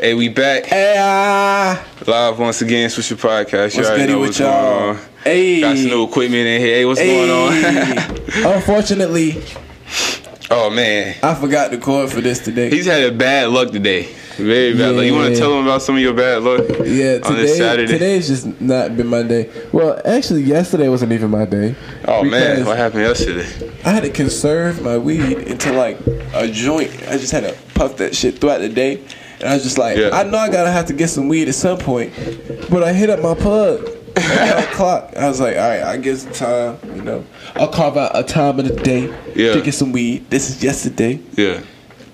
Hey, we back Hey, ah, live once again. Switch your podcast. You what's goody with y'all? Hey, Got some new equipment in here. Hey, what's hey. going on? Unfortunately, oh man, I forgot the cord for this today. he's had a bad luck today. Very bad luck. You want to tell him about some of your bad luck? yeah, on this today Saturday. today's just not been my day. Well, actually, yesterday wasn't even my day. oh man, what happened yesterday? I had to conserve my weed into like a joint. I just had to puff that shit throughout the day. And I was just like, Yeah. I know I gotta have to get some weed at some point. But I hit up my plug at o'clock. I was like, all right, I get some time, you know. I'll carve out a time in the day Yeah. to get some weed. This is yesterday. Yeah,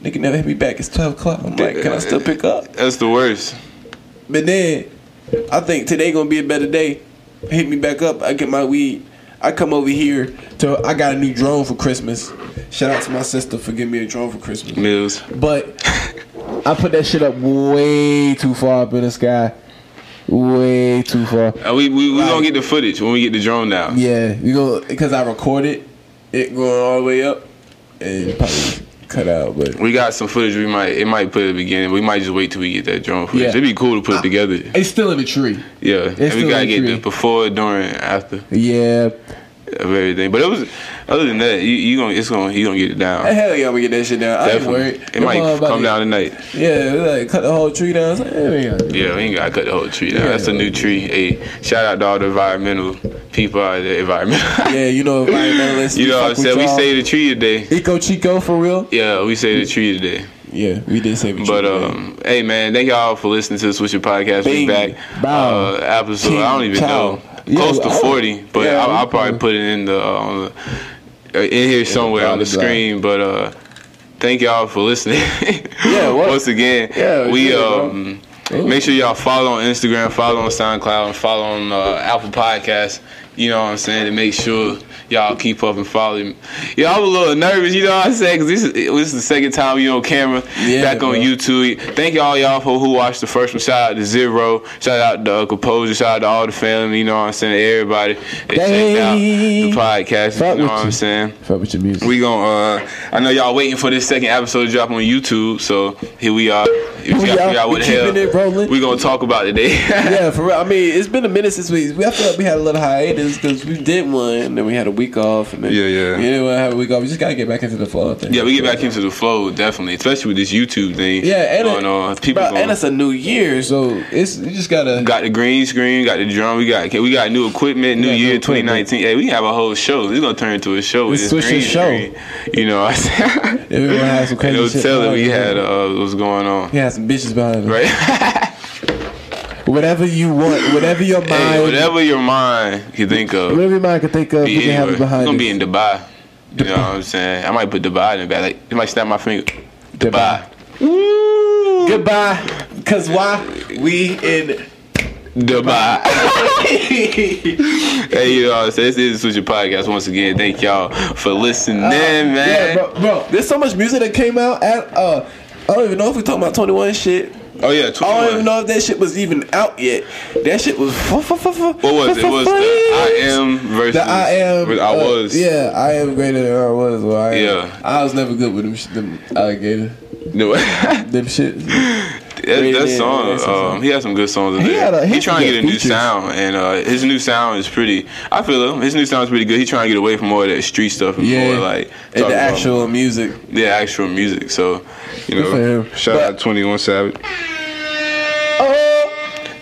Nigga never hit me back. It's 12 o'clock. I'm like, can I still pick up? that's the worst. But then, I think today gonna be a better day. Hit me back up. I get my weed. I come over here to. I got a new drone for Christmas. Shout out to my sister for giving me a drone for Christmas. Mills. But I put that shit up way too far up in the sky. Way too far. Uh, we we, we Like- gonna get the footage when we get the drone down. Yeah, you go because I recorded it going all the way up and probably cut out. But We got some footage. We might it might put at the beginning. We might just wait till we get that drone footage. Yeah. It'd be cool to put it together. it's still in the tree. Yeah, and we gotta get the before, during, after Yeah. Of everything. But it was other than that, you, you gonna it's gonna you gonna get it down. Hell yeah, we get that shit down. I ain't Definitely. worried. It might Your mom about come down tonight. Yeah, like cut the whole tree down. Like, yeah, we ain't gotta Yeah, we ain't gotta cut the whole tree down. Yeah. That's a new tree. Hey, shout out to all the environmental people out there. Environmental. it. Yeah, you know, environmentalists. you know what I'm saying? We saved the tree today. Eco Chico for real. Yeah, we saved the tree today. Yeah, we did save tree. But um, hey man, thank y'all for listening to the Swisher Podcast. We back. Bow. Uh, episode I don't even know. Yeah, Close to I forty, but yeah, I'll, I'll we- probably put it in the uh, on the uh, in here somewhere on the screen. But uh, thank y'all for listening. Yeah, what? Once again, Yeah, we yeah, um. Make sure y'all follow on Instagram, follow on SoundCloud, and follow on uh, Apple Podcasts. You know what I'm saying? To make sure y'all keep up and follow me. Yeah, I was a little nervous, you know what I'm saying? Because this is, this is the second time you on camera Yeah, back on bro. YouTube. Thank y'all y'all for who watched the first one. Shout out to Zero. Shout out to uh, Composer. Shout out to all the family. You know what I'm saying? Everybody that checked out the podcast. You know what I'm saying? Fuck with your music. We gon' uh I know y'all waiting for this second episode to drop on YouTube, so here we are. If We y'all are. figure out what the hell it rolling. we gonna talk about today. yeah, for real. I mean, it's been a minute since we. I feel like we had a little hiatus because we did one, and then we had a week off, and then Yeah, yeah. we didn't have a week off. We just gotta get back into the flow. I think. yeah, we get back into the flow definitely, especially with this YouTube thing. Yeah, and going it, on. People bro, going, and it's a new year, so it's you just gotta. got the green screen, got the drum, we got we got new equipment, new year 2019. Hey, we have a whole show. It's gonna turn into a show It's this green switching show. screen. You know, what I'm saying? Yeah, we gonna have some crazy It'll shit tell that we had uh, what's going on, had some bitches behind him. right? Whatever you want, whatever your mind, hey, whatever your mind can think of. whatever your mind can think of, you can have it behind you. It's gonna be in Dubai. You know what I'm saying? I might put Dubai in the back. Like, it might snap my finger. Dubai. Woo! Goodbye, cause why we in Dubai. hey, you know what I'm saying? This is Swisher Podcast once again. Thank y'all for listening, man. Uh, Yeah, bro, bro. There's so much music that came out at uh I don't even know if we talking about 21 shit. Oh, yeah, I don't even know if that shit was even out yet. That shit was What was it? It was the I am versus The I am. I uh, was. yeah, I am greater than I was. Well, I am. Yeah. I was never good with them, them alligator. No, that, shit. that song, Yeah, um, he had some good songs in He there. had a- he he trying to get a new sound, and uh, his new sound is pretty. I feel him. His new sound is pretty good. He trying to get away from all that street stuff and Yeah. more like And talk the about- actual music. the actual music. So, you know, shout But- out Twenty One Savage.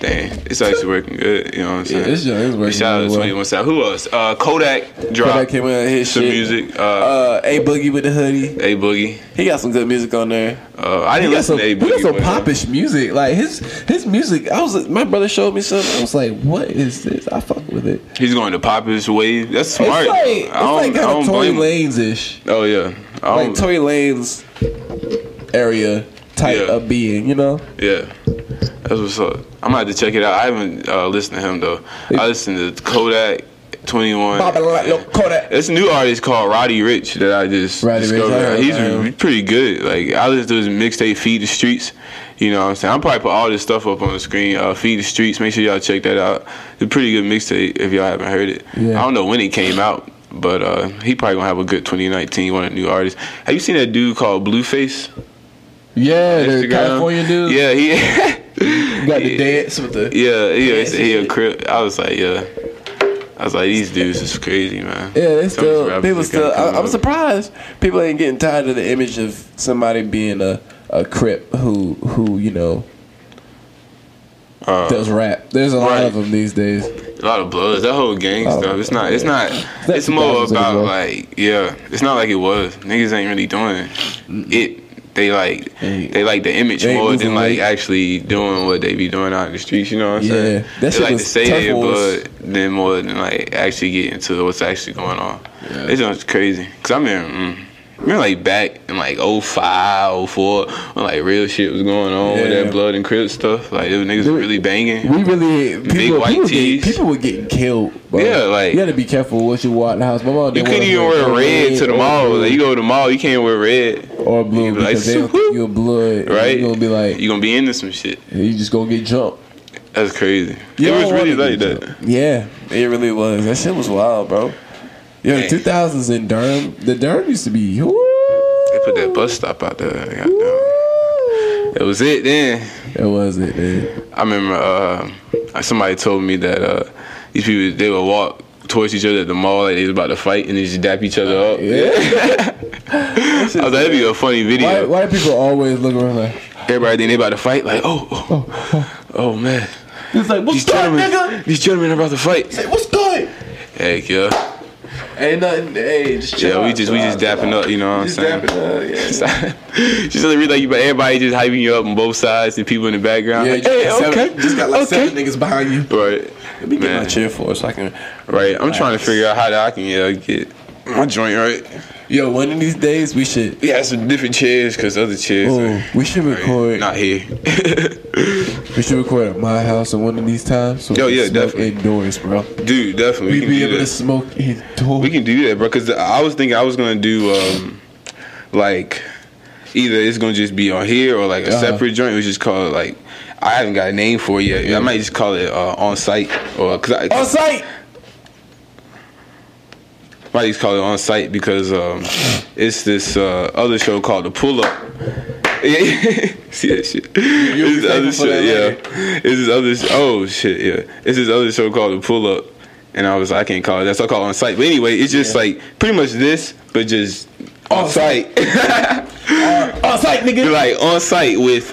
It's actually working good. You know what I'm saying? Yeah, this joint is working Shout out to. Twenty One Savage. Who else? Uh, Kodak dropped Kodak came out and hit some shit. music. Uh, Uh, A Boogie with the hoodie. A Boogie. He got some good music on there. Uh, I didn't listen some, to A Boogie. he got some uh, popish music. Like his his music. I was my brother showed me something. I was like, what is this? I fuck with it. He's going to Popish wave. That's smart. It's like I it's don't- like I kind of Tory. Lanez ish. Oh yeah. Like Tory Lanez area type Yeah. of being, you know? Yeah. That's what's up. I'm gonna have to check it out. I haven't uh, listened to him though. I listened to Kodak, 21. Kodak. It's a new artist called Roddy Ricch that I just Roddy Ricch, I discovered. He's pretty good. Like I listened to his mixtape "Feed the Streets." You know what I'm saying? I'll probably put all this stuff up on the screen. Uh, "Feed the Streets." Make sure y'all check that out. It's a pretty good mixtape if y'all haven't heard it. Yeah. I don't know when it came out, but uh, he probably gonna have a good 2019. One of the new artists. Have you seen that dude called Blueface? Yeah, the Instagram. California dude. Yeah, he got the dance with the. Yeah, yeah, Yeah, he a crip. I was like, yeah. I was like, these dudes is crazy, man. Yeah, they still people still. I, I'm surprised people ain't getting tired of the image of somebody being a a crip who who you know Uh, does rap. There's a lot of them these days. a lot of bloods. That whole gang Oh, stuff. It's not. It's not. That's It's more about anymore. like, yeah. It's not like it was. Niggas ain't really doing it. They like Ain't- they like the image more than like actually doing what they be doing out in the streets. You know what I'm Yeah. saying? That they like to say Wars. blood, then more than like actually get into what's actually going on. Yeah. It's just crazy. Cause I mean, mm, remember like back in like 05, 04, when like real shit was going on with that blood and crip stuff. Like those niggas Dude, really banging. We really people, white people, tees. get, people were getting killed. Bro. Yeah, like- you got to be careful what you walk in the house. My mom You couldn't even wear red to the mall. Like you go to the mall, you can't wear red, or blue you like, because they don't "Swoop." think you're blood. right? You gonna be like you gonna be into some shit. you just gonna get jumped. That's crazy. You it was really like get that. jumped. Yeah, it really was. That shit was wild, bro. Yo, 2000s in Durham. The Durham used to be. They put that bus stop out there. It was it then. That was it, Then. I remember uh, somebody told me that uh, these people they would walk towards each other at the mall like they was about to fight and they just dap each other up. Yeah. I was like, that'd be a funny video. why do people always look around like, Everybody think they about to fight. Like, oh, oh, oh man, it's like, what's these good, nigga? these gentlemen are about to fight. Say, what's good? Heck yeah. Ain't nothing. Hey, just chill Yeah, we just we just dapping up, you know what I'm Just saying? dapping up, yeah. just really like you, but everybody just hyping you up on both sides. and people in the background, Yeah, like, just, hey, got okay, seven, just got like okay. seven niggas behind you. Right, Let me get my chair for so I can. Right, I'm trying to figure out how that I can yeah get my joint right. Yo, one of these days we should. We had some different chairs because other chairs Oh, are we should record. not here. We should record at my house on one of these times. So Yo, we yeah, definitely. Indoors, bro. Dude, definitely We we, be able do to smoke indoors. We can do that, bro. Because I was thinking I was gonna do um like either it's gonna just be on here or like a Uh-huh. separate joint. We just call it like I haven't got a name for it yet. I might just call it uh, on site or because I on site. Might just call it on site because um, it's this uh, other show called The Pull Up. See that shit? It's this other show, yeah. It's this other. Sh- oh shit, yeah. It's this other show called The Pull Up, and I was like, I can't call it that. So I call it on site. But anyway, it's just Yeah. like pretty much this, but just on On site. On site, nigga. like on site with.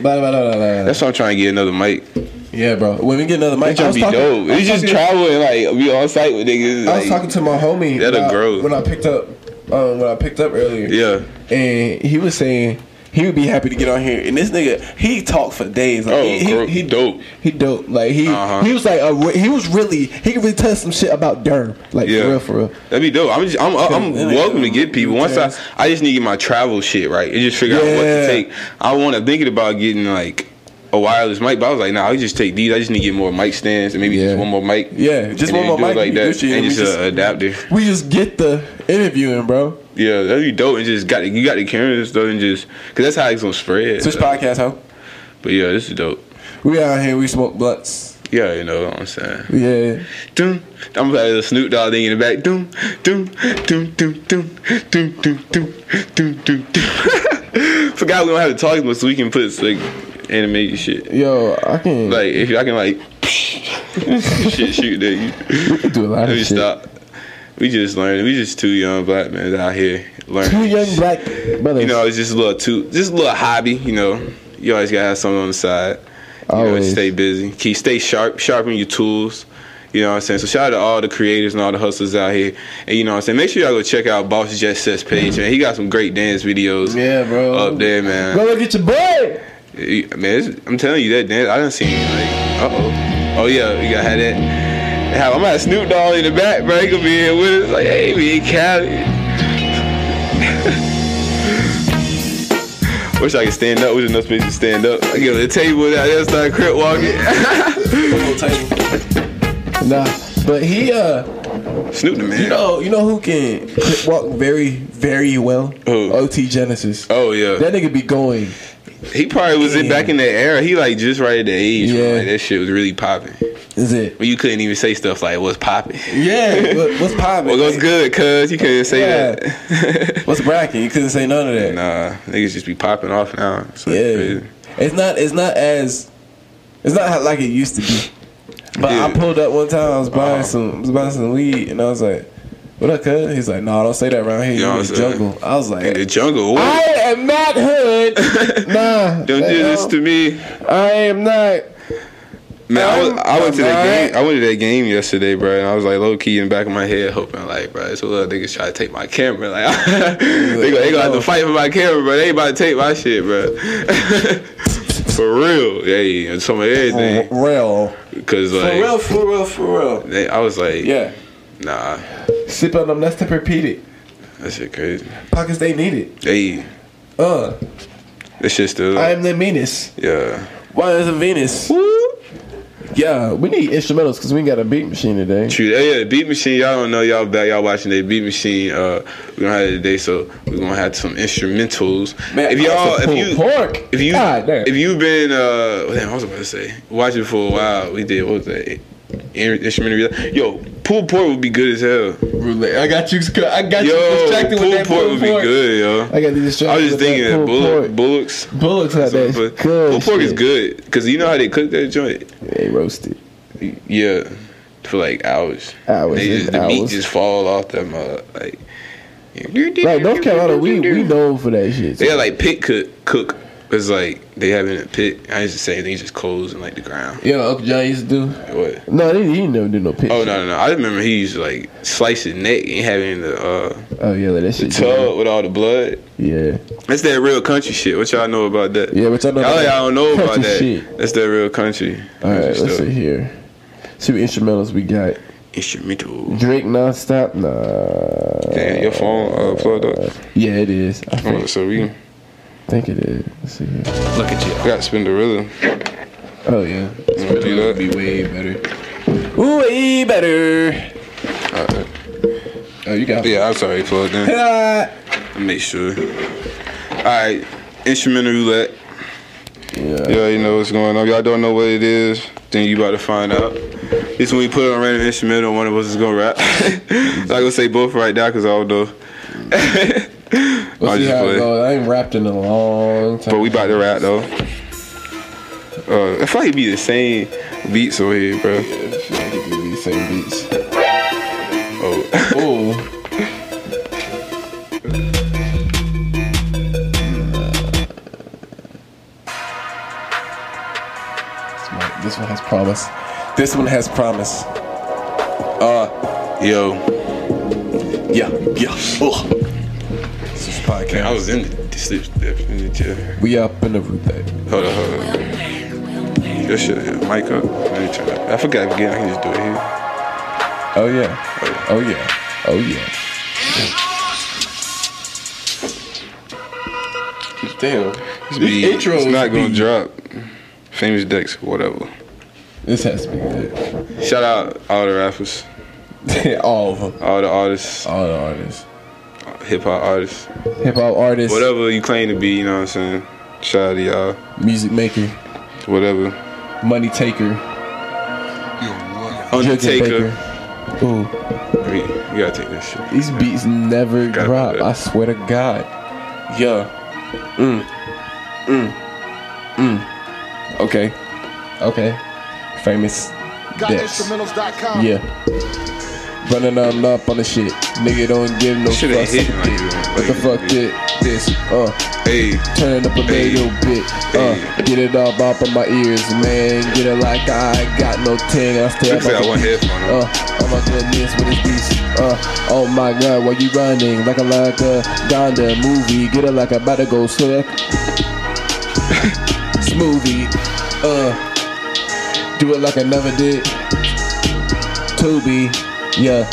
Blah, blah, blah, blah, blah. That's why I'm trying to get another mic. Yeah, bro. When we get another mic, That I trying was to be talking, dope. It's just talking- travel and like we on site with niggas. I was talking to my homie. That'll when I- when I picked up. Um, when I picked up earlier. Yeah. and he was saying he would be happy to get on here. And this nigga, he talked for days. Like, Oh, he, he, he dope. He dope. Like he, Uh-huh. he was like, a, he was really, he could really tell some shit about Durham. Like Yeah. for real, for real. That'd be dope. I'm just, I'm, I'm welcome to get people. Once I, I just need to get my travel shit right and just figure out what to take. I want to thinking about getting like a wireless mic, but I was like, nah, I just take these. I just need to get more mic stands and maybe Yeah. just one more mic. Yeah, just one more mic, like that, shit, and just just- an adapter. We just get the interviewing, bro. Yeah, that'd be dope. And just got the, you got the cameras and stuff, and just because that's how it's gonna spread. Swisher podcast, ho. But yeah, this is dope. We out here, we smoke blunts. Yeah, you know what I'm saying. Yeah. Doom, I'm have a Snoop Dogg thing in the back. Doom, doom, doom, doom, doom, doom, doom, doom, doom, doom, doom. Forgot we don't have to talk much, so we can put like animated shit. Yo, I can Like if I can like shit shoot that you. we can do a lot of shit. stop. We just learning. We just two young black men out here learning. Two young black brothers. You know, it's just a little too, just a little hobby. You know, you always gotta have something on the side. You know, Always. stay busy. Keep stay sharp, sharpen your tools. You know what I'm saying? So shout out to all the creators and all the hustlers out here. And you know what I'm saying? Make sure y'all go check out Boss Jet Sets page, man. He got some great dance videos yeah, bro. up there, man. Go look at your boy. Man, I'm telling you that dance. I done seen like, uh oh, oh yeah, you gotta have that. Have, I'm at Snoop Dogg in the back, bro. He gonna be here with us, like, hey, we in Cali. Wish I could stand up. Wish enough space to stand up. I get on the table out there, start crip walking. Nah, but he uh, Snoop the man. you know, you know who can walk very, very well. Who? OT Genasis. Oh yeah. That nigga be going He probably was it back in that era. He like just right at the age. Yeah. Yeah. Like, that shit was really popping. Is it? When you couldn't even say stuff like "What's popping?" Yeah. what, what's popping? What goes good, cuz you couldn't say Yeah. that. What's bracking? You couldn't say none of that. nah, niggas just be popping off now. It's Yeah. crazy. It's not. It's not as. It's not how- like it used to be. But I pulled up one time. I was buying Uh-huh. some. I was buying some weed, and I was like, "What up, cuz?" He's like, "No, don't say that around here. You in the jungle." I was In like, the jungle. What? "I am not hood. nah, Don't do this to me. I am not." Man, I, was, I went to that game. I went to that game yesterday, bro, and I was like low key in the back of my head, hoping like, bro, so little niggas try to take my camera. Like, they, gonna, they gonna have to fight for my camera, bro. They about to take my shit, bro. for real, yeah, and some of everything. For real. Cause For like, real, for real, for real. they, I was like, Yeah. nah, Sip on them. That's to repeat it. that shit crazy. Pockets they need it. Hey, Uh, that shit still, I am the meanest. yeah. Why is a Venus? Yeah, we need instrumentals because we ain't got a beat machine today. True. Yeah, yeah, Beat Machine. Y'all don't know. Y'all back. Y'all watching the Beat Machine. Uh, we gonna have it today, so we're gonna have some instrumentals. Man, if y'all, if you, pork. if you, God if you've been, uh, damn, I was about to say, watching for a while. We did. What was that? In- Instrumentary. Yo, pulled pork would be good as hell. Roulette. I got you. I got you distracted with that pork pulled would be good, yo. I got you distracted. I was just thinking that bullock, bullocks. Bullocks that But good. pulled pork is good because you know how they cook that joint. They roasted. Yeah, for like hours. Hours, They just, the meat just fall off them. Uh, like. Right, North Carolina, we we known for that shit. They got like pit cook. Cook. It's like they have in a pit. I used to say they just close in like the ground. Yeah, Uncle John used to do. What? No, they, he never do no pitch. Oh no no no! I remember he used to like slice his neck and having the uh, Oh yeah, like that the shit. tub with all the blood. Yeah, That's that real country shit. What y'all know about that? yeah, what y'all know. Y'all, about y'all don't know about that. Shit. That's that real country. All right, let's stuff. see here. See what instrumentals we got. Instrumental. Drake nonstop. Nah. Damn, your phone uh, plugged up. Yeah, it is. I Oh, So we think it is. Let's see here. look at you. Got Spinderella. Oh yeah, You wanna be way better. Ooh, way better. Alright. Oh, you got. Yeah, I'm sorry, plugged in. Yeah. Make sure. All right, instrumental roulette. Yeah. Y'all already know what's going on. Y'all don't know what it is, then you about to find out. This when we put on random instrumental, one of us is gonna rap. Not gonna say both right now because I don't know. We'll I'll see how play. it goes. I ain't rapped in a long time. But we about to rap though. Uh, I feel like it be the same beats over here, bro. I feel like it be the same beats. Oh, Ooh. This one- This one has promise. This one has promise. Uh, yo, yeah, yeah. Ugh. This is. I was in the sleep. In the chair. we up in the root there. Hold on, hold on. Your shit, mic up. Let me turn it. I forgot again. I can just do it here. Oh yeah. Oh, oh yeah. Oh yeah. Damn. This beat, intro is not gonna beat. drop. Famous Dex, whatever. This has to be good. Shout out all the rappers, All of them. all the artists, All the artists. Hip hop artist. Hip hop artist. whatever you claim to be. You know what I'm saying? Shout out to y'all. Music maker. Whatever. Money taker. Undertaker. Baker. Ooh. We, we gotta take this shit. These beats never Gotta drop. I swear to God. Yeah. Mm. Mm. Mm. Okay. Okay. Famous. Dex. GotInstrumentals.com. Yeah. Running on up on the shit. Nigga don't give no Shit fuss. like What the fuck did this? Uh. Hey, Turn up a Hey. little bit. Uh, Hey. get it all up in my ears, man. Get it like I got no ting. I stay up one headphone. on. uh, oh my goodness, is this? Uh, oh my god, why you running like a like a Donda movie? Get it like I'm about to go slick. Smoothie. Uh, do it like I never did. Tubi. Yeah.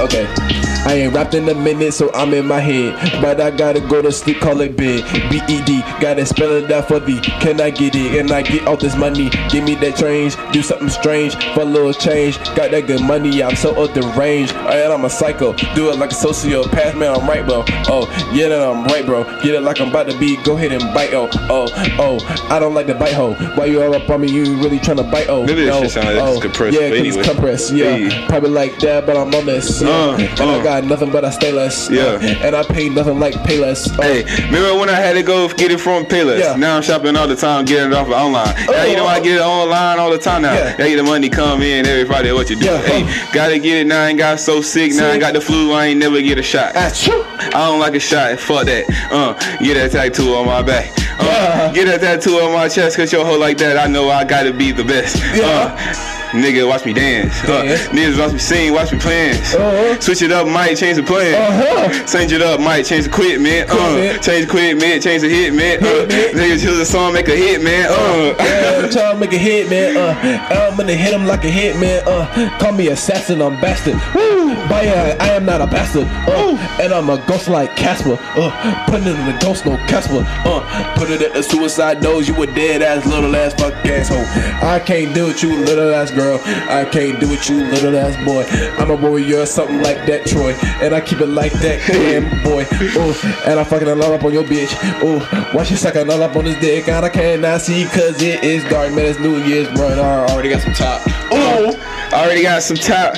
Okay. I ain't rapped in a minute, so I'm in my head. But I gotta go to sleep, call it bed. B E D, gotta spell it out for thee. Can I get it? And I get all this money. Give me that change, do something strange for a little change. Got that good money, I'm so up the range. And I'm a psycho, do it like a sociopath, man. I'm right, bro. Oh, yeah, that I'm right, bro. Get it like I'm about to be. Go ahead and bite, oh, oh, oh. I don't like to bite, ho. Why you all up on me? You really trying to bite, oh, Maybe no, shit sound like it's oh. compressed, Yeah, it's compressed, yeah. Hey. Probably like that, but I'm on this, yeah. Uh, and uh. I got nothing but I stay less. Yeah. And I pay nothing like Payless. Oh, Hey, remember when I had to go get it from Payless? Yeah. Now I'm shopping all the time, getting it off of online. now you know I get it online all the time now. Yeah. Yeah, the money come in every Friday. What you do? Yeah. Hey, gotta get it now. I ain't got so sick. Now I got the flu. I ain't never get a shot. That's true. I don't like a shot. Fuck that. Uh, get that tattoo on my back. Uh, Yeah. Get that tattoo on my chest. Cause your hoe like that. I know I gotta be the best. Yeah. Uh, nigga, watch me dance. Uh, niggas watch me sing. Watch me plans. Uh-huh. Switch it up, might change the plan. Uh-huh. Change it up, might change the equipment. Uh, Equipment. change the equipment, change the hit, man. Uh, nigga, choose a song, make a hit, man. Uh. Yeah, I'm trying to make a hit, man. Uh, I'm gonna hit him like a hit, man. Uh, call me assassin, I'm bastard. Woo! But yeah, I am not a bastard. Uh, and I'm a ghost like Casper. Uh, putting it in the ghost, no Casper. Uh, put it at the suicide nose. You a dead ass, little ass fuck asshole. I can't deal with you, little ass girl. I can't do it, you, little ass boy. I'm a warrior, something like that, Troy. And I keep it like that, damn boy. Oh, and I fucking all up on your bitch. Oh, why she sucking all up on his dick? And I cannot see cause it is dark, man. It's New Year's, bro. I already got some top. Ooh, I already got some top.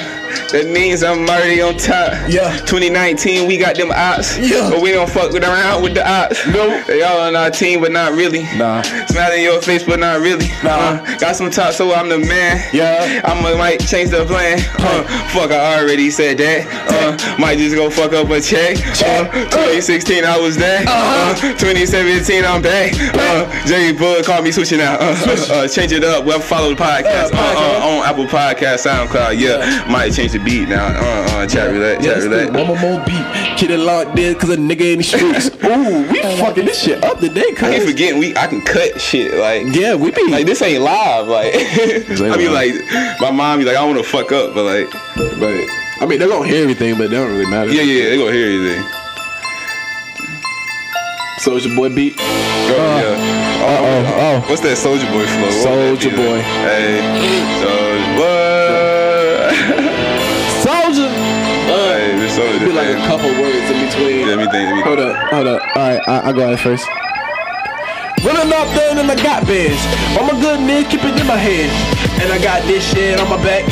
That means I'm already on top. Yeah. 2019, we got them ops. Yeah. But we don't fuck with around with the ops. No. They all on our team, but not really. Nah. Smile in your face, but not really. Nah. Uh, got some top, so I'm the man. Yeah. I might might change the plan. Uh, fuck, I already said that. Uh, might just go fuck up a check. Uh, 2016, I was there. Uh-huh. Uh, 2017, I'm back. Uh, Jay Bud called me switching out. Uh, uh, change it up. Well, follow the podcast. Uh, podcast. uh, on Apple Podcast, SoundCloud. Yeah, might change the beat now. Uh, uh, chat roulette, Yeah, chat roulette. one more beat. Kid it locked in cause a nigga in the streets. Ooh, we fucking this shit up today, I keep cuz. forgetting we I can cut shit like. Yeah, we be Like this ain't live, like ain't I mean, like, my mom be like, I to fuck up, but like, but I mean they're gonna hear everything, but they don't really matter. yeah, yeah, they're gonna hear anything. Soulja Boy beat. Oh, yeah. Oh, uh-oh, oh. What's that Soulja Boy flow? What would that Soulja be Boy. Hey, Soulja Boy. Hey, this Be like a couple words in between. Let me think. Let me Hold up, hold up. All right, I, I go out first. Running up there and I got bands. All my good men keep it in my head. And I got this shit on my back.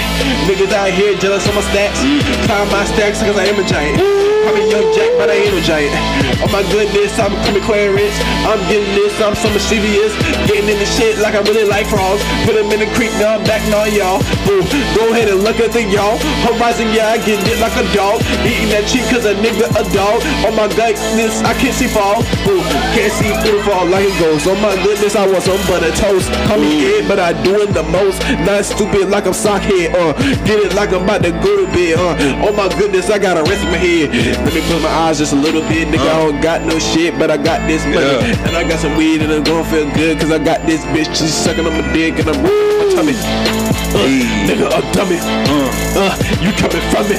Niggas out here jealous of my stacks. Mm. Climb my stacks cause I am a giant. I'm a young jack, but I ain't a giant. Oh my goodness, I'm coming Clarence. I'm getting this, I'm so mischievous. Getting in the shit like I really like frogs. Put them in the creek, now I'm back on y'all. Boo, go ahead and look at the y'all. Horizon, yeah, I get it like a dog. Eating that cheek cause a nigga a dog. Oh my goodness, I can't see fall. Boo, can't see through fall like it goes. Oh my goodness, I want some butter toast. Call me Ed, but I doing the most. Not stupid like I'm sockhead. Uh, get it like I'm about to go to bed. Uh, oh my goodness, I gotta rest my head. Let me close my eyes just a little bit. Nigga, I don't got no shit, but I got this money. Yeah. And I got some weed and it's gonna feel good cause I got this bitch. She's sucking on my dick and I'm my tummy. Uh, Hey. Nigga, a dummy. Uh. Uh, you coming from me.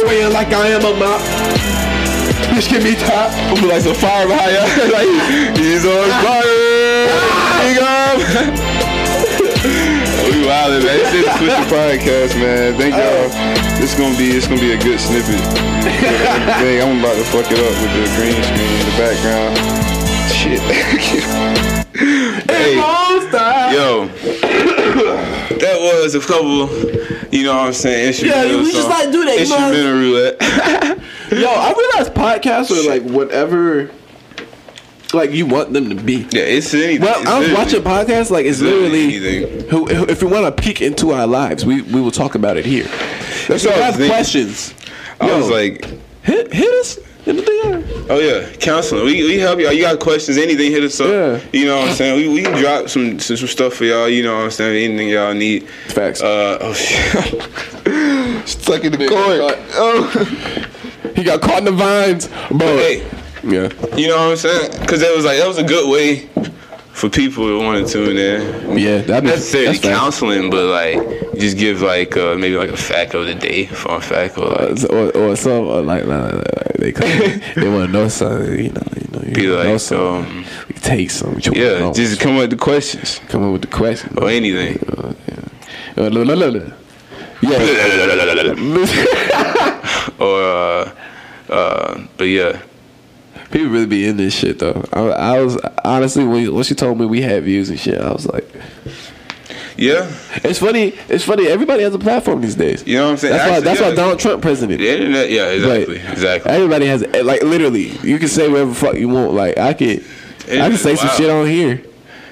Swaying like I am a mop. Bitch, give me top. I'm like some fire behind you. like he's on fire. He gone. we wildin', man. This is the Swisher Podcast, man. Thank y'all. This gonna be it's gonna be a good snippet. Dang, I'm about to fuck it up with the green screen in the background. Shit. hey, yo, that was a couple. You know what I'm saying? Yeah, we just like do that? Instrumental roulette. Yo, I realize podcasts are like whatever, like you want them to be. yeah, it's anything. Well, It's I was literally- watching podcasts like it's literally literally who, who- if we want to peek into our lives, we we will talk about it here. If you I have thinking. questions, I yo, was like, hit hit us in the DM. oh yeah, counseling. We we help y'all. You got questions? Anything? Hit us up. Yeah. You know what I'm saying? We, we can drop some, some some stuff for y'all. You know what I'm saying? Anything y'all need. Facts. Uh oh shit. Stuck in the cord. Oh. He got caught in the vines, bro. Hey, Yeah. you know what I'm saying? Because it was like that was a good way for people who want to tune in. Yeah, that Not makes necessarily that's counseling, but like just give like uh, maybe like a fact of the day, fun fact, or like or, or some or like, like, like, like they come, they want to know something. You know, you know, you Be wanna know like, something. um, we take some. yeah, just come up with the questions come up with the question or anything. Uh, yeah. Uh, or uh, uh, but yeah, People really be in this shit though. I, I was honestly when when she told me we had views and shit, I was like, yeah, it's funny. It's funny. Everybody has a platform these days. you know what I'm saying. That's why. That's yeah, why Donald Trump president. The internet, yeah, exactly, exactly. Everybody has like literally. You can say whatever fuck you want. Like I could, I can say some shit on here.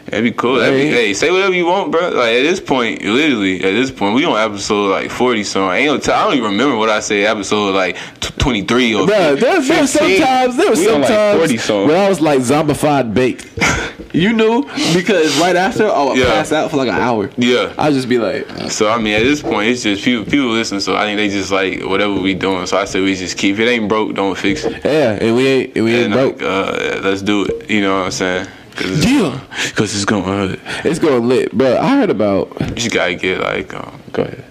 That'd be cool. That'd be, hey, say whatever you want, bro. Like at this point, literally at this point, we on episode like forty. So I ain't no t- I don't even remember what I say. Episode like twenty three or Bruh, there, was sometimes there was We on, like, sometimes 40 songs. when I was like zombified baked. you knew because right after I would Yeah. pass out for like an hour. Yeah. I'd just be like, So I mean, at this point, it's just people people listen. So I think they just like whatever we doing. So I said we just keep. It ain't broke, don't fix it. yeah, and we ain't and we ain't And broke. like, uh, let's do it. You know what I'm saying? Cause it's, Yeah. Cause it's going hurt. It's going lit, bro. I heard about You just gotta get like, um, go ahead.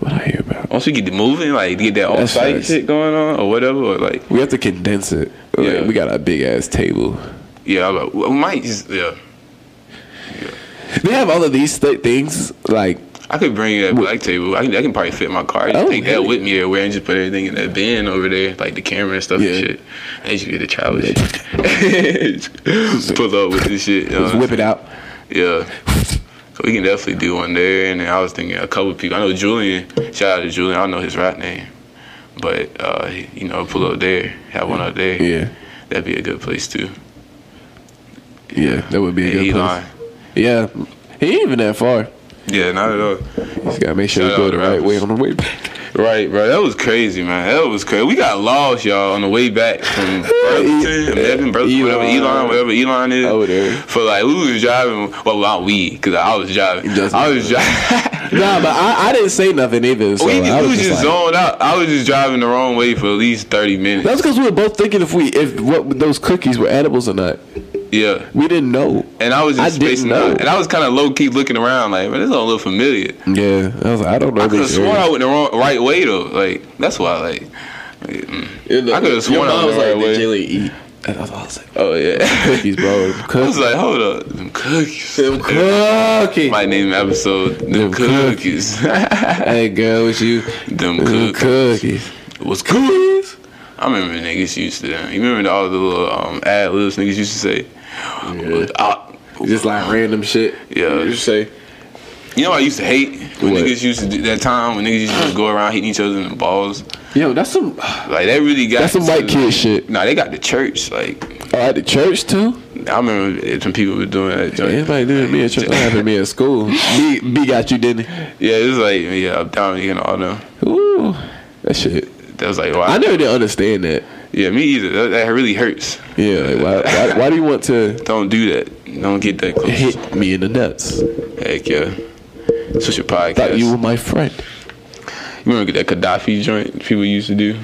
what I hear about. Once we get the moving, like get that That's on-site shit going on or whatever, or like, We have to condense it. Like, Yeah. we got a big ass table. yeah, I'm like, we might just, yeah. They have all of these th- things like I could bring that black table. I can, I can probably fit my car. Just Oh, take that with me everywhere and just put everything in that bin over there, like the camera and stuff Yeah. and shit. And just get the travel shit. Pull up with this shit. You know just whip it out. Yeah. So we can definitely do one there. And then I was thinking a couple people. I know Julian. Shout out to Julian. I don't know his rap name. But, uh, you know, pull up there. Have one up there. Yeah, That'd be a good place too. yeah, that would be a Yeah, good Elon. place. Yeah, he ain't even that far. Yeah, not at all. Just gotta make sure Shout you go the right way on the way back. Right, bro. That was crazy, man. That was crazy. We got lost, y'all, on the way back from Burlington, Evan, Burlington, whatever, Elon. Whatever Elon is. Over there. For like, we was driving. Well, not we, because I was driving. Just- I was driving. Nah, but I, I didn't say nothing either. So we, I was was just like, zoned out. I was just driving the wrong way for at least thirty minutes. That's because we were both thinking if we if what those cookies were edibles or not. Yeah, We didn't know. and I was just I didn't spacing know. out, and I was kind of low key looking around, like, man, this don't look familiar. Yeah, I was like, I don't know. I could have sworn. I went the wrong right way though. Like that's why, like, like, mm. I could have sworn I was the right like, way. "Did Jilly eat?" And I was, I was like, Oh yeah. cookies, bro. I was like, hold up, them cookies. Them cookies. Might name episode them, Them cookies. Hey, girl, with you. them Them cookies. cookies. What's cookies? I remember niggas used to. You remember all the little um, ad libs niggas used to say. Ah, Just like random shit. Yeah. You say. you know what I used to hate when What? niggas used to do that time when niggas used to go around hitting each other in the balls. Yo, that's some. Like that really got. That's some white kid shit. Nah, they got the church. Like Oh, at the church too. I remember some people were doing that. joint. Anybody doing me at church? That happened to me at school. B, B got you, didn't he? Yeah, it was like yeah, Dominic and all them. Ooh, that shit. That was like wow. I never did understand that. Yeah, me either. That, that really hurts. Yeah, like why, why, why do you want to Don't do that. Don't get that close. hit me in the nuts? Heck yeah. Switch your podcast. Thought you were my friend. You remember that Gaddafi joint people used to do?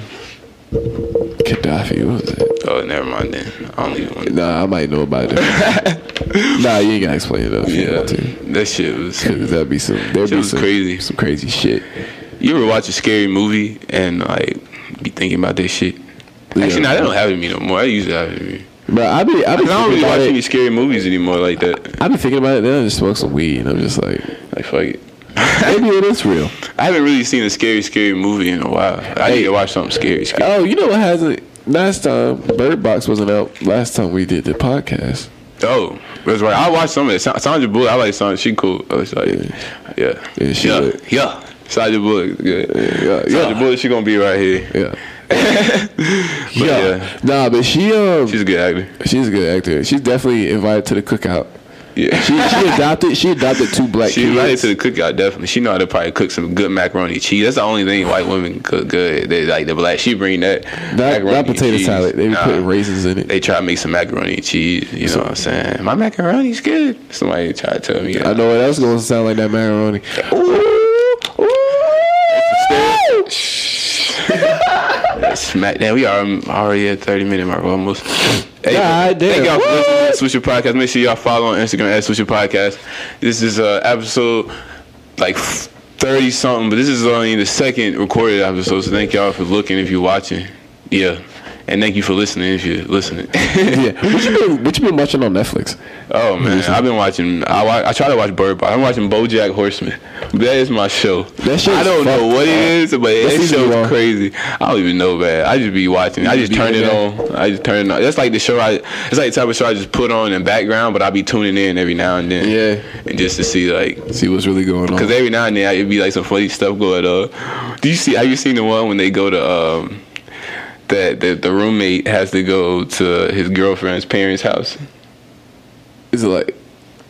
Gaddafi, what was that? Oh, never mind then. I don't even want to. Nah, I might know about it. nah, you ain't gotta explain it though. Yeah, to. that shit was. That'd be some, there'd Shit be was some crazy. some crazy shit. You ever watch a scary movie and like be thinking about that shit? Actually, Yeah. nah, they don't have it me no more. I used to have it me. But I be, I be I don't really watch any scary movies anymore like that. I be thinking about it. Then I just smoke some weed, and I'm just like, Like fuck it. maybe it is real. I haven't really seen a scary, scary movie in a while. I need to watch something scary, scary. Oh, you know what hasn't? Last time Bird Box wasn't out. Last time we did the podcast. Oh, that's right. I watched some of it. Sa- Sandra Bullock. I like Sandra. She cool. I was like, yeah, Yeah, yeah, lit. yeah. Sandra Bullock. Good. Yeah, Sandra yeah. Bullock. She gonna be right here. Yeah. But yeah, Nah, but she um, she's a good actor. she's a good actor. She's definitely invited to the cookout. Yeah. She she adopted she adopted two black She kids. invited to the cookout definitely. She know how to probably cook some good macaroni cheese. That's the only thing white women cook good. They like the black. She bring that macaroni not potato cheese. salad. They be Nah. putting raisins in it. They try to make some macaroni cheese. You know what I'm saying? My macaroni's good. Somebody tried to tell me. I know what else gonna sound like that macaroni. Smack. Damn, we are already at 30 minute mark almost. Hey, God damn. Thank y'all for listening. at Swisher Podcast. Make sure y'all follow on Instagram at Swisher Podcast. This is uh, episode like thirty something, but this is only the second recorded episode. So thank y'all for looking if you're watching. Yeah. And thank you for listening if you're listening. yeah. What you been What you been watching on Netflix? Oh man, I've been watching. I, wa- I try to watch Bird Box. I'm watching BoJack Horseman. That is my show. That shit's I don't know what it up. is, but that season you show is crazy. I don't even know, man. I just be watching. I just turn it on. I just turn it on. That's like the show. I. It's like the type of show I just put on in background, but I be tuning in every now and then. Yeah. And just to see like. See what's really going on. Cause every now and then it'd be like some funny stuff going on. Do you see? Have you seen the one when they go to um, that the, the roommate has to go to his girlfriend's parents' house? Is it like,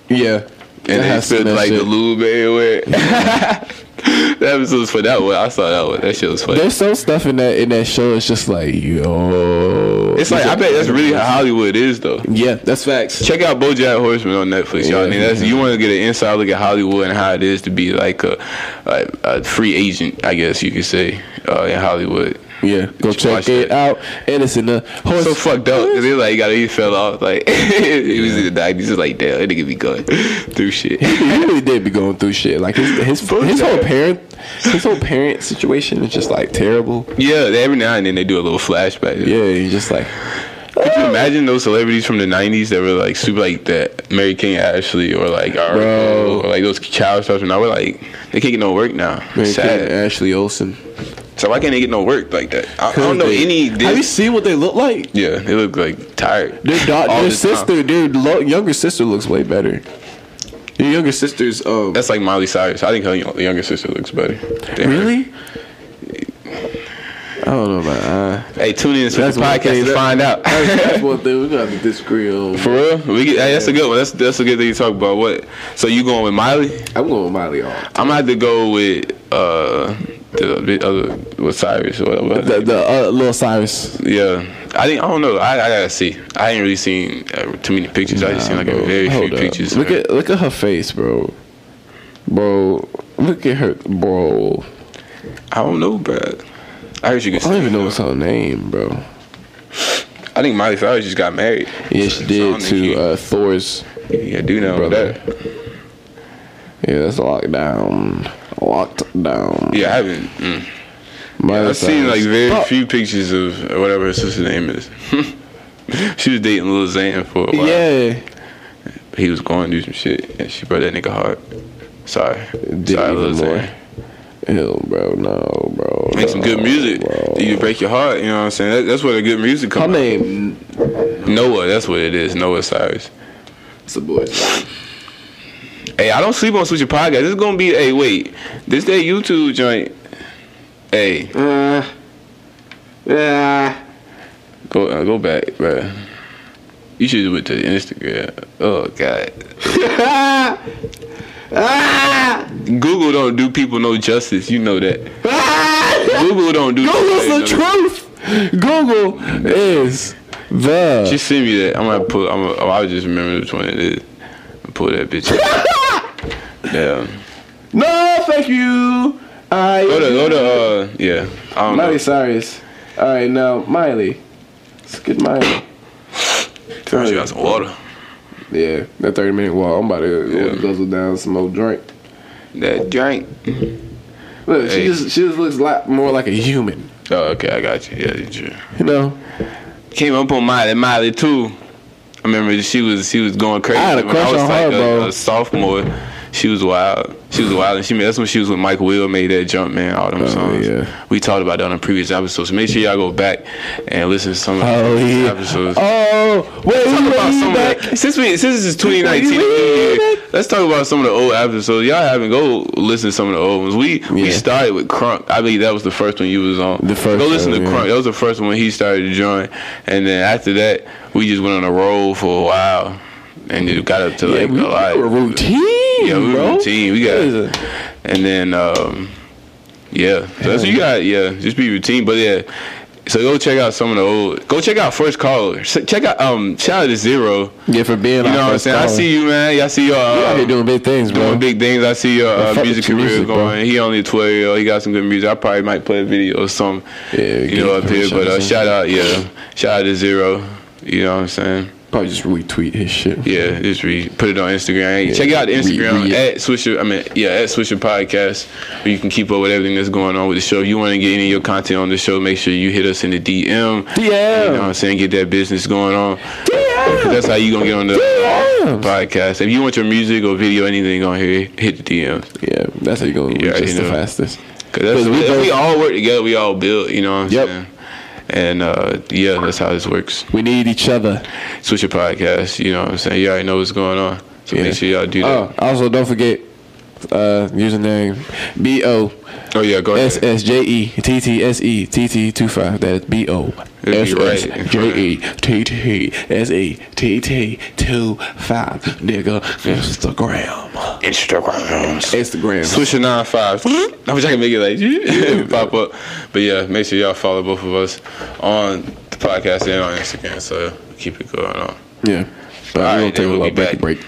yeah, and they spilled like the lube everywhere. that episode's for that one. I saw that one. That shit was funny. There's some stuff in that in that show. It's just like yo. It's like I bet that's really how Hollywood is though. Yeah, that's facts. Check out BoJack Horseman on Netflix, y'all. Yeah. I mean, that's you want to get an inside look at Hollywood and how it is to be like a, a, a free agent, I guess you could say, uh, in Hollywood. Yeah, go check it that. out. And it's in the horse. So fucked up. Cause they like he got he fell off like he was in the night. He's just like damn, that nigga be going through shit. he really did be going through shit. Like his his, his whole parent his whole parent situation is just like terrible. Yeah, every now and then they do a little flashback. Yeah, he's just like Could you imagine those celebrities from the '90s that were like super like that Mary-Kate Ashley or like Bro. Or like those child stars? Now we're like they can't get no work now. man, Sad. Ashley Olsen. So why can't they get no work like that? I, I don't know They- any. Have you seen what they look like? yeah, they look like tired. Their All their the time. sister, their lo- younger sister looks way better. Your younger sister's um That's like Miley Cyrus. I think her yo- younger sister looks better. her. really. I don't know about uh, Hey, tune in to the podcast to find out. that's, one thing we're gonna have to disagree on. For real, we get, hey, that's a good one. That's that's a good thing to talk about. What? So you going with Miley? I'm going with Miley on. I'm gonna have to go with uh the, the other with Cyrus or whatever. The, the uh, little Cyrus. Yeah, I think I don't know. I, I gotta see. I ain't really seen uh, too many pictures. I just seen like a very few up. pictures. Look at look at her face, bro. Bro, look at her, bro. I don't know, bro. I heard you could. I don't even know what's her name, bro. I think Miley Cyrus just got married. Yeah, she did to uh, Thor's yeah, do know brother. that. Yeah, that's locked down. Locked down. Yeah, I haven't. Mm. Miley I've seen like very Oh, few pictures of whatever her sister's name is. she was dating Lil Xan for a while. Yeah. he was going to do some shit, and she broke that nigga heart. Sorry, Did sorry, Lil. Xan. Ew, bro. No, bro. Make some good music. Bro. You break your heart. You know what I'm saying? That, that's where the good music comes. Her name. Noah. That's what it is. Noah Cyrus. It's a boy. Hey, I don't sleep on Swisher Podcast. This is gonna be. Hey, wait. This that YouTube joint. Hey, Uh, yeah. go uh, go back, bro. You should do it to the Instagram. Oh God. Google don't do people no justice. You know that. Google don't do. Google's the no- truth. Google is the. Just send me that. I'm gonna put. I'm. Gonna, oh, I just remember which one it is. Pull that bitch. yeah. No, thank you. I Go to. Go to. Uh. Yeah. I don't Miley know. Cyrus. All right, now Miley. Let's get Miley. First, you got some water. Yeah, that thirty minute walk. I'm about to go Yeah. guzzle down some more drink. That drink. Look, she just she just looks a lot more like a human. Oh, okay. I got you. Yeah. You know, Came up on Miley. Miley too. I remember she was she was going crazy I had a when I crush was on like her, a, bro. a sophomore. She was wild. She was wild, and she made that's when she was with Mike Will made that jump, man. All them Oh, songs. yeah. We talked about that on a previous episode. So make sure y'all go back and listen to some of oh the yeah. episodes. Oh wait, Talk about some of back. the, since we since this is 2019, Wait, wait, wait. Let's talk about some of the old episodes. Y'all haven't go listen to some of the old ones. We we Yeah. started with Crunk. I believe that was the first one you was on. The first Go listen one, to yeah. Crunk. That was the first one he started to join, and then after that we just went on a roll for a while, and it got up to like we, a lot. we were routine. yeah, we were bro. routine. We got, and then um, yeah, so that's what you got. Yeah, just be routine. But yeah. So go check out some of the old. Go check out First Caller. Check out um. Shout out to Zero. Yeah, for being You know what I'm saying? I see you, man. I see your You out uh, here doing big things, bro. doing big things. I see your uh, music career music, bro. going. He only 12 year old. He got some good music. I probably might play a video or something. Yeah, you know, up here. But uh, shout out, yeah, shout out to Zero. You know what I'm saying? Probably just retweet his shit. Yeah, just read. Put it on Instagram. Yeah. Check out the Instagram re- at Swisher. I mean, yeah, at Swisher Podcast, where you can keep up with everything that's going on with the show. If you want to get any of your content on the show, make sure you hit us in the DM. DM. You know what I'm saying? Get that business going on. DM. That's how you gonna get on the DMs. podcast. If you want your music or video, anything on here, hit the DMs. Yeah, that's how you gonna Yeah, reach us the fastest. Cause 'Cause we we, we all work together. We all build. You know what I'm Yep. saying? And uh, yeah, that's how this works. We need each other. Switch your podcast. You know what I'm saying? You already know what's going on. So Yeah. make sure y'all do that. Oh, also don't forget uh, username B O Oh, yeah, go ahead. S S J E T T S E T T two five. That is B O S S J E T T S E T T two five. Nigga, Instagram. Instagram. Instagram. Swisher nine five. I wish I could make it like pop up. But yeah, make sure y'all follow both of us on the podcast and on Instagram. So keep it going on. Yeah. But All right, gonna take a we'll little break. back. break.